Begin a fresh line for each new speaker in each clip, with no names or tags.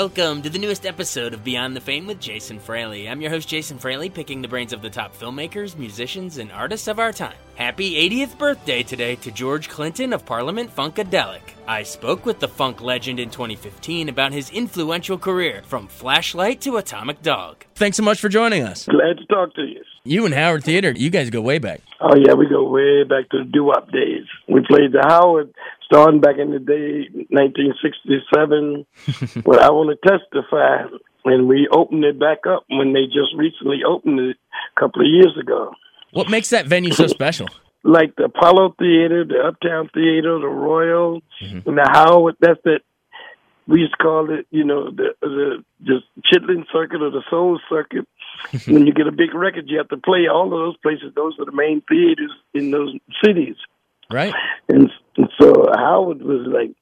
Welcome to the newest episode of Beyond the Fame with Jason Fraley. I'm your host, Jason Fraley, picking the brains of the top filmmakers, musicians, and artists of our time. Happy 80th birthday today to George Clinton of Parliament Funkadelic. I spoke with the funk legend in 2015 about his influential career, from Flashlight to Atomic Dog. Thanks so much for joining us.
Glad to talk to you.
You and Howard Theater, you guys go way back.
Oh yeah, we go way back to the doo-wop days. We played the Howard starting back in the day, 1967. but I want to testify, and we opened it back up when they just recently opened it a couple of years ago.
What makes that venue so special?
Like the Apollo Theater, the Uptown Theater, the Royal, mm-hmm. and the Howard. That's it. We used to call it, you know, the the just Chitlin Circuit or the Soul Circuit. when you get a big record, you have to play all of those places. Those are the main theaters in those cities.
Right.
And, and so Howard was like,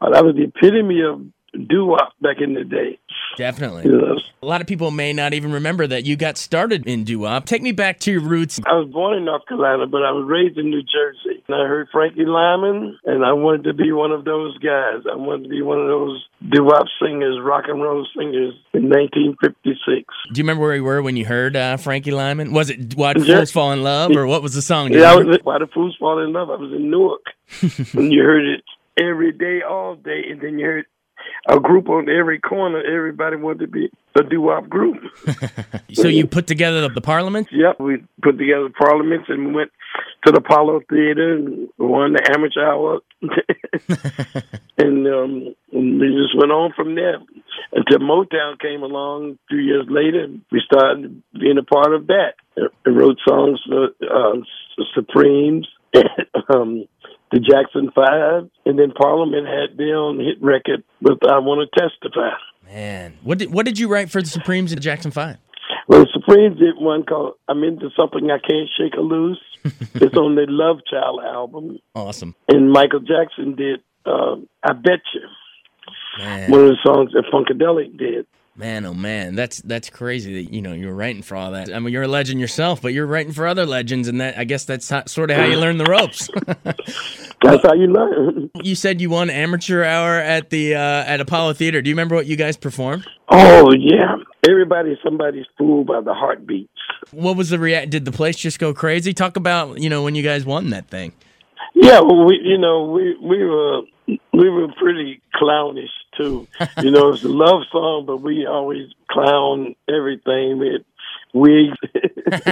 oh, that was the epitome of doo wop back in the day.
Definitely. Know? A lot of people may not even remember that you got started in doo wop. Take me back to your roots.
I was born in North Carolina, but I was raised in New Jersey. And I heard Frankie Lyman, and I wanted to be one of those guys. I wanted to be one of those doo wop singers, rock and roll singers in 1956.
Do you remember where you were when you heard uh, Frankie Lyman? Was it Why Do Fools Fall in Love, or what was the song?
Yeah, I was, Why Do Fools Fall in Love. I was in Newark. and you heard it every day, all day, and then you heard a group on every corner. Everybody wanted to be a doo-wop group.
so you put together the, the Parliament?
Yep, we put together the Parliaments and we went to the Apollo Theater and won the amateur hour. and, um, we just went on from there until Motown came along two years later. We started being a part of that. I wrote songs for uh, Supremes. um, the Jackson Five, and then Parliament had their own hit record with "I Want to Testify."
Man, what did what did you write for the Supremes and the Jackson Five?
Well, the Supremes did one called "I'm Into Something I Can't Shake or Loose." it's on the Love Child album.
Awesome.
And Michael Jackson did uh, "I Bet You," Man. one of the songs that Funkadelic did.
Man, oh man, that's that's crazy that you know you're writing for all that. I mean, you're a legend yourself, but you're writing for other legends, and that I guess that's how, sort of how you learn the ropes.
that's how you learn.
You said you won amateur hour at the uh, at Apollo Theater. Do you remember what you guys performed?
Oh yeah, everybody, somebody's fooled by the heartbeats.
What was the react? Did the place just go crazy? Talk about you know when you guys won that thing.
Yeah, well, we you know we we were we were pretty clownish too. you know, it's a love song, but we always clown everything. Had wigs.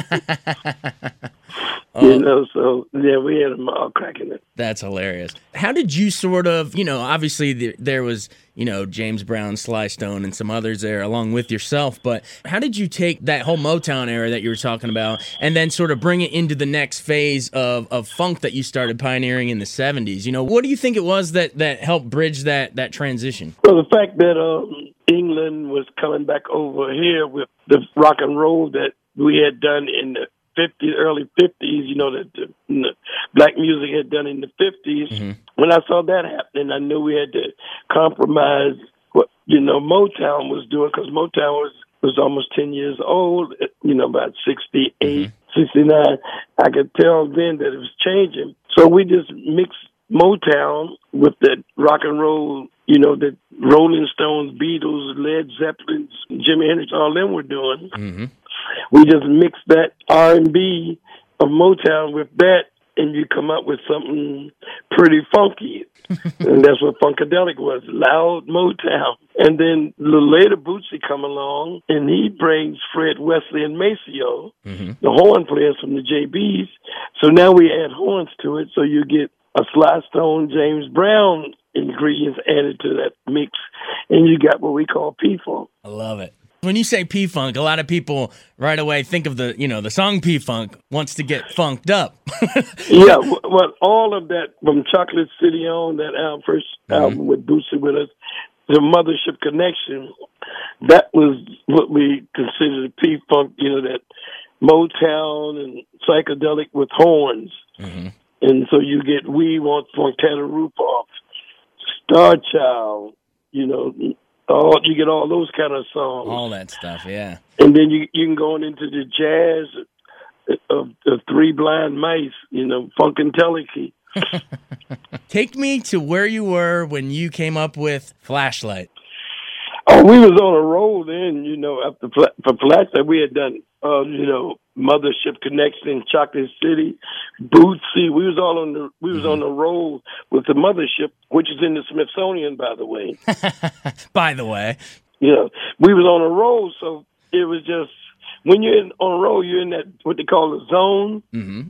oh. You know, so yeah, we had them all cracking it.
That's hilarious. How did you sort of, you know, obviously the, there was, you know, James Brown, Sly Stone, and some others there along with yourself, but how did you take that whole Motown era that you were talking about and then sort of bring it into the next phase of, of funk that you started pioneering in the 70s? You know, what do you think it was that, that helped bridge that, that transition?
Well, the fact that um, England was coming back over here with the rock and roll that we had done in the 50s, early 50s, you know, that the, the black music had done in the 50s. Mm-hmm. When I saw that happening, I knew we had to compromise what, you know, Motown was doing because Motown was, was almost 10 years old, you know, about 68, mm-hmm. 69. I could tell then that it was changing. So we just mixed Motown with the rock and roll, you know, the Rolling Stones, Beatles, Led Zeppelin, Jimi Hendrix, all them were doing. Mm-hmm. We just mixed that R and B of Motown with that, and you come up with something pretty funky. and that's what Funkadelic was, loud Motown. And then a little later, Bootsy come along, and he brings Fred Wesley and Maceo, mm-hmm. the horn players from the JBs. So now we add horns to it, so you get a Sly Stone, James Brown ingredients added to that mix, and you got what we call P Funk.
I love it. When you say P Funk, a lot of people right away think of the, you know, the song P Funk wants to get funked up.
yeah, well, all of that from Chocolate City on that album, 1st mm-hmm. album with Bootsy with us, the Mothership Connection, that was what we considered P Funk. You know that Motown and psychedelic with horns, mm-hmm. and so you get We Want Fontana Roof Off, Star Child, you know, all you get all those kind of songs,
all that stuff, yeah.
And then you you can go on into the jazz of the Three Blind Mice, you know, Funkadelic.
Take me to where you were when you came up with Flashlight.
Oh, we was on a roll then, you know, after for Flashlight, we had done, uh, you know, Mothership Connection, Chocolate City, Bootsy. We was all on the we was mm-hmm. on the roll with the Mothership, which is in the Smithsonian, by the way.
by the way,
you know, we was on a roll, so it was just when you're in, on a roll, you're in that what they call a zone. Mm-hmm.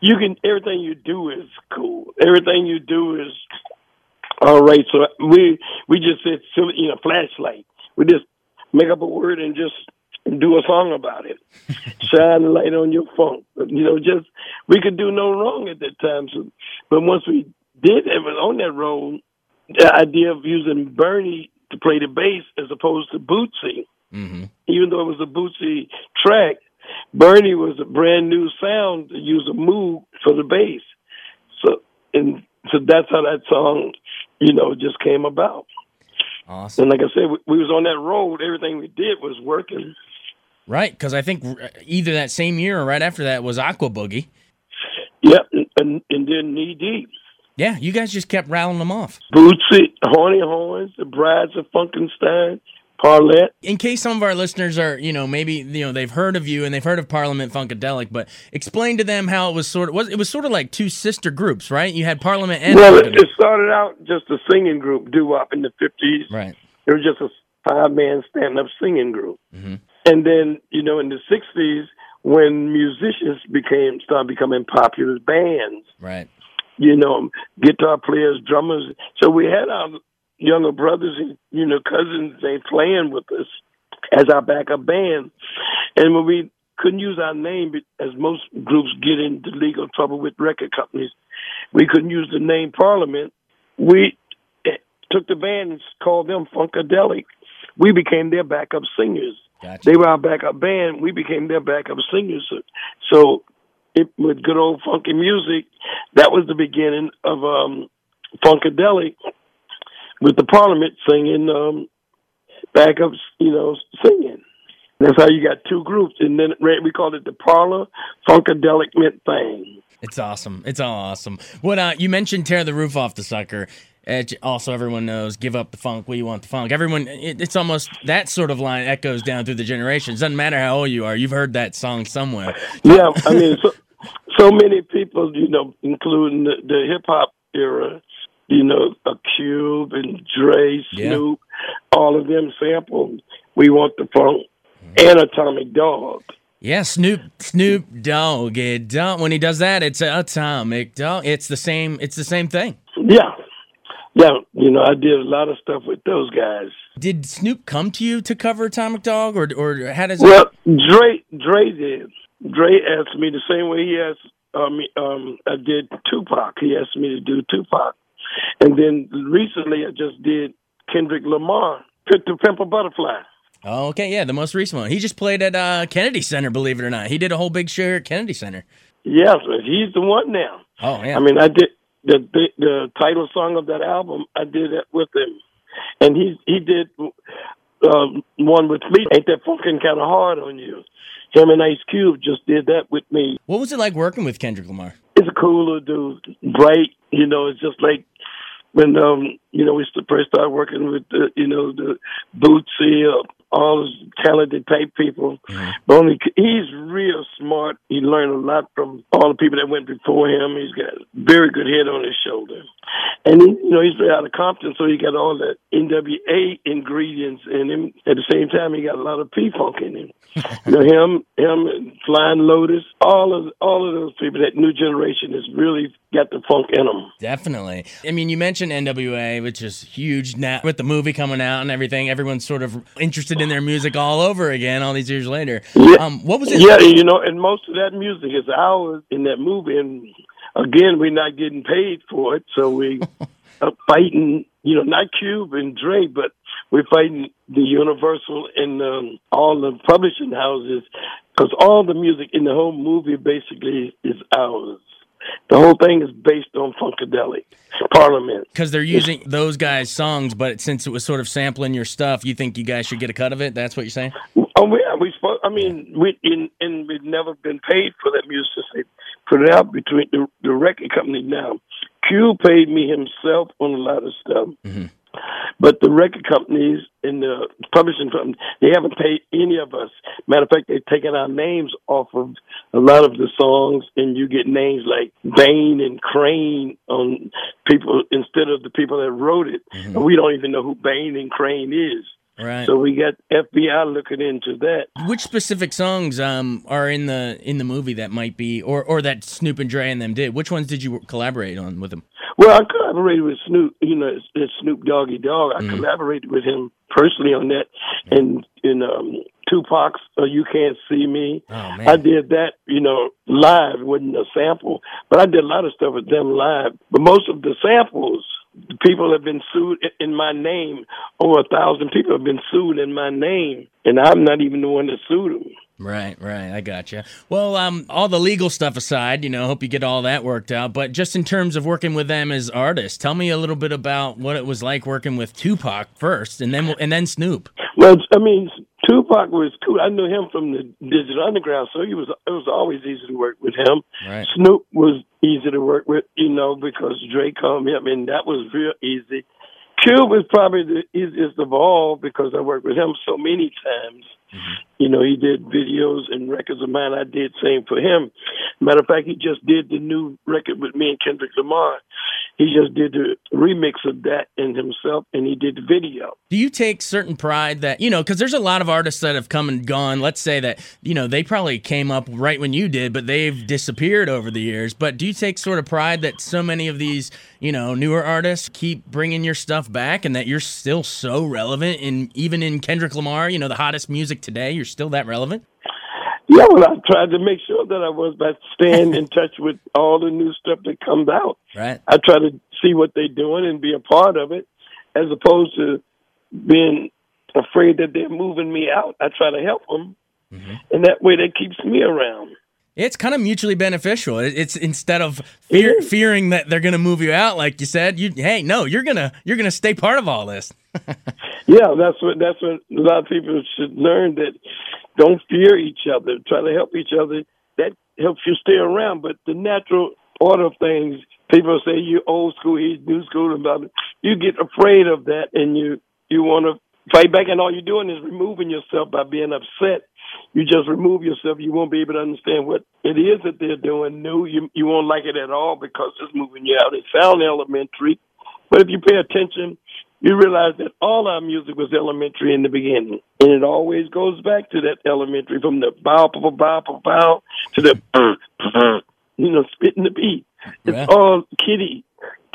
You can everything you do is cool. Everything you do is all right. So we we just said you know flashlight. We just make up a word and just do a song about it. Shine the light on your funk. You know, just we could do no wrong at that time. So, but once we did it was on that road, the idea of using Bernie to play the bass as opposed to Bootsy, mm-hmm. even though it was a Bootsy track, Bernie was a brand new sound to use a Moog for the bass. So and so that's how that song, you know, just came about.
Awesome.
And like I said, we, we was on that road. Everything we did was working.
Right, because I think either that same year or right after that was Aqua Boogie.
Yep, and, and then Knee Deep.
Yeah, you guys just kept rattling them off.
Bootsy, Horny Horns, The Brides of Funkenstein, Parliament.
In case some of our listeners are, you know, maybe you know they've heard of you and they've heard of Parliament Funkadelic, but explain to them how it was sort of was it was sort of like two sister groups, right? You had Parliament and
well, it started out just a singing group, doo wop in the fifties.
Right.
It was just a five man stand up singing group. Mm-hmm. And then, you know, in the 60s, when musicians became started becoming popular bands,
right?
You know, guitar players, drummers. So we had our younger brothers and you know cousins they playing with us as our backup band, and when we couldn't use our name, as most groups get into legal trouble with record companies, we couldn't use the name Parliament. We eh, took the band and called them Funkadelic. We became their backup singers. Gotcha. They were our backup band. We became their backup singers. So it with good old funky music, that was the beginning of um Funkadelic with the Parliament singing um backups, you know, singing. That's how you got two groups, and then we called it the Parlor Funkadelic Mint Thing.
It's awesome. It's all awesome. What uh, you mentioned, tear the roof off the sucker. It also, everyone knows, give up the funk. We want the funk. Everyone, it, it's almost that sort of line echoes down through the generations. Doesn't matter how old you are, you've heard that song somewhere.
Yeah, I mean, so, so many people, you know, including the, the hip hop era, you know, a Cube and Dre, Snoop, yeah. all of them sampled "We Want the Funk" and Atomic Dog.
Yeah, Snoop Snoop Dogg. It don't, when he does that, it's Atomic Dog. It's the same. It's the same thing.
Yeah, yeah, you know, I did a lot of stuff with those guys.
Did Snoop come to you to cover Atomic Dog, or or how does?
It Well, Dre Dre did. Dre asked me the same way he asked um, um I did Tupac. He asked me to do Tupac, and then recently I just did Kendrick Lamar, Pick to Pimp a Butterfly.
Oh, okay, yeah, the most recent one. He just played at uh, Kennedy Center, believe it or not. He did a whole big show at Kennedy Center.
Yes, he's the one now.
Oh, yeah.
I mean, I did the, the the title song of that album. I did it with him, and he he did um, one with me. Ain't that fucking kind of hard on you? Him and Ice Cube just did that with me.
What was it like working with Kendrick Lamar?
It's a cooler dude, bright. You know, it's just like when um you know we first started working with the you know the Bootsy, uh, all those talented type people. Mm-hmm. But only he's real smart. He learned a lot from all the people that went before him. He's got a very good head on his shoulder, and he, you know he's out of Compton, so he got all the NWA ingredients in him. At the same time, he got a lot of P funk in him. you know him, him, and Flying Lotus, all of all of those people. That new generation has really got the funk in them.
Definitely. I mean, you mentioned NWA, which is huge now with the movie coming out and everything. Everyone's sort of interested in their music all over again all these years later.
Yeah, um, what was it? Yeah, you know, and most of that music is ours in that movie, and again, we're not getting paid for it, so we are fighting. You know, not Cube and Dre, but we're fighting the Universal and um, all the publishing houses because all the music in the whole movie basically is ours. The whole thing is based on Funkadelic Parliament.
Because they're using those guys' songs, but since it was sort of sampling your stuff, you think you guys should get a cut of it? That's what you're saying?
Oh yeah, we. I mean, we in, and we've never been paid for that music. They put it out between the, the record company now. Q paid me himself on a lot of stuff. Mm-hmm. But the record companies and the publishing companies, they haven't paid any of us. Matter of fact, they've taken our names off of a lot of the songs, and you get names like Bain and Crane on people instead of the people that wrote it. Mm-hmm. And we don't even know who Bain and Crane is.
Right.
So we got FBI looking into that.
Which specific songs um are in the in the movie that might be or or that Snoop and Dre and them did? Which ones did you collaborate on with them?
Well, I collaborated with Snoop. You know, it's, it's Snoop Doggy Dogg. I mm. collaborated with him personally on that, and in um, Tupac's uh, "You Can't See Me."
Oh, I
did that. You know, live. It wasn't a sample, but I did a lot of stuff with them live. But most of the samples people have been sued in my name. Over a thousand people have been sued in my name, and I'm not even the one that sued them.
Right, right. I got you. Well, um, all the legal stuff aside, you know, hope you get all that worked out. But just in terms of working with them as artists, tell me a little bit about what it was like working with Tupac first, and then and then Snoop.
Well, I mean, Tupac was cool. I knew him from the Digital Underground, so he was. It was always easy to work with him.
Right.
Snoop was easy to work with, you know, because Drake called me up, and that was real easy. Cube was probably the easiest of all because I worked with him so many times. Mm-hmm. You know, he did videos and records of mine. I did same for him. Matter of fact, he just did the new record with me and Kendrick Lamar. He just did the remix of that in himself, and he did the video.
Do you take certain pride that you know? Because there's a lot of artists that have come and gone. Let's say that you know they probably came up right when you did, but they've disappeared over the years. But do you take sort of pride that so many of these you know newer artists keep bringing your stuff back, and that you're still so relevant? And even in Kendrick Lamar, you know, the hottest music today, you're still that relevant.
Yeah, well, I tried to make sure that I was by staying in touch with all the new stuff that comes out.
Right.
I try to see what they're doing and be a part of it, as opposed to being afraid that they're moving me out. I try to help them, mm-hmm. and that way that keeps me around.
It's kind of mutually beneficial. It's instead of fear, fearing that they're going to move you out, like you said. You hey, no, you're gonna you're gonna stay part of all this.
yeah, that's what that's what a lot of people should learn that don't fear each other. Try to help each other. That helps you stay around. But the natural order of things, people say you old school, he's new school, about it. You get afraid of that, and you you want to fight back, and all you're doing is removing yourself by being upset. You just remove yourself. You won't be able to understand what it is that they're doing new. You you won't like it at all because it's moving you out. It sounds elementary, but if you pay attention, you realize that all our music was elementary in the beginning. And it always goes back to that elementary from the bow, bow, bow, bow, bow to the, you know, spitting the beat. It's yeah. all kitty,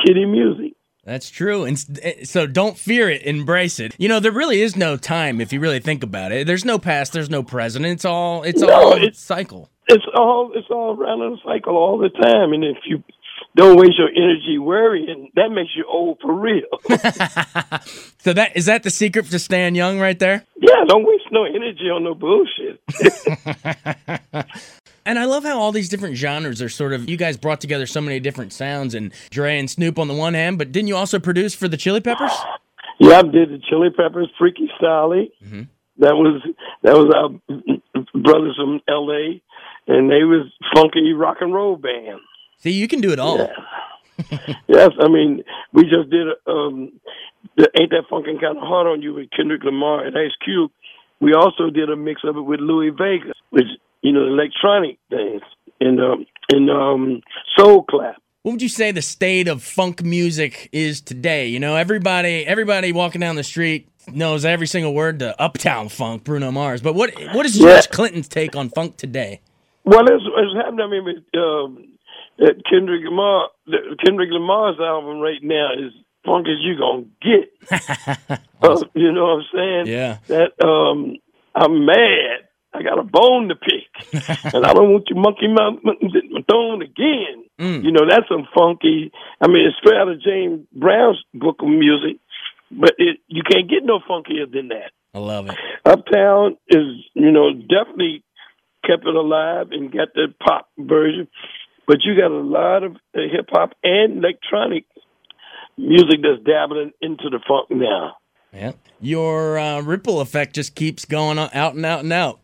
kitty music.
That's true. And eh, so don't fear it, embrace it. You know, there really is no time if you really think about it. There's no past, there's no present. It's all it's no, all it's, cycle.
It's all it's all around in a cycle all the time. And if you don't waste your energy worrying. That makes you old for real.
so that is that the secret to staying young, right there?
Yeah, don't waste no energy on no bullshit.
and I love how all these different genres are sort of. You guys brought together so many different sounds, and Dre and Snoop on the one hand, but didn't you also produce for the Chili Peppers?
Yeah, I did the Chili Peppers, Freaky Styley. Mm-hmm. That was that was our brothers from L.A. and they was funky rock and roll band.
See, you can do it all.
Yeah. yes, I mean, we just did um, the Ain't That Funkin' Kind of Hard on You with Kendrick Lamar and Ice Cube. we also did a mix of it with Louis Vega, which you know electronic things and um and um soul clap.
What would you say the state of funk music is today? You know, everybody everybody walking down the street knows every single word to Uptown Funk, Bruno Mars. But what what is George yeah. Clinton's take on funk today?
Well, it's, it's happening. I mean, with, um, that Kendrick Lamar, Kendrick Lamar's album right now is funk as you gonna get. uh, you know what I'm saying?
Yeah.
That um, I'm mad. I got a bone to pick, and I don't want you monkey mouth throwing again. Mm. You know that's some funky. I mean, it's straight out of James Brown's book of music, but it, you can't get no funkier than that.
I love it.
Uptown is, you know, definitely kept it alive and got the pop version, but you got a lot of hip hop and electronic music that's dabbling into the funk now.
Yeah, your uh, ripple effect just keeps going out and out and out.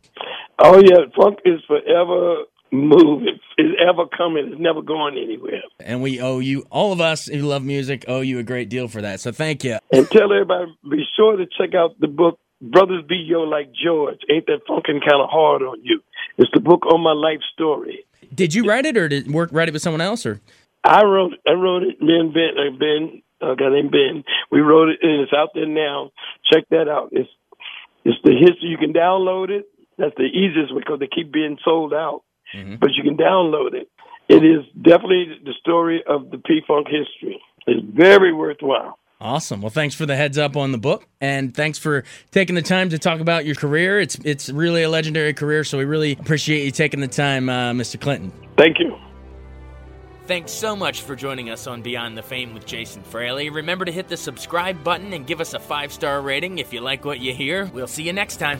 Oh yeah, funk is forever moving. It's ever coming. It's never going anywhere.
And we owe you, all of us who love music, owe you a great deal for that. So thank you.
And tell everybody, be sure to check out the book Brothers Be Yo Like George. Ain't that funkin' kind of hard on you? It's the book on my life story.
Did you write it, or did work write it with someone else, or?
I wrote. I wrote it. Me and Ben. Uh, ben, a guy named Ben. We wrote it, and it's out there now. Check that out. It's it's the history. You can download it. That's the easiest because they keep being sold out. Mm-hmm. But you can download it. It is definitely the story of the P Funk history. It's very worthwhile.
Awesome. Well, thanks for the heads up on the book, and thanks for taking the time to talk about your career. It's it's really a legendary career, so we really appreciate you taking the time, uh, Mr. Clinton.
Thank you.
Thanks so much for joining us on Beyond the Fame with Jason Fraley. Remember to hit the subscribe button and give us a five star rating if you like what you hear. We'll see you next time.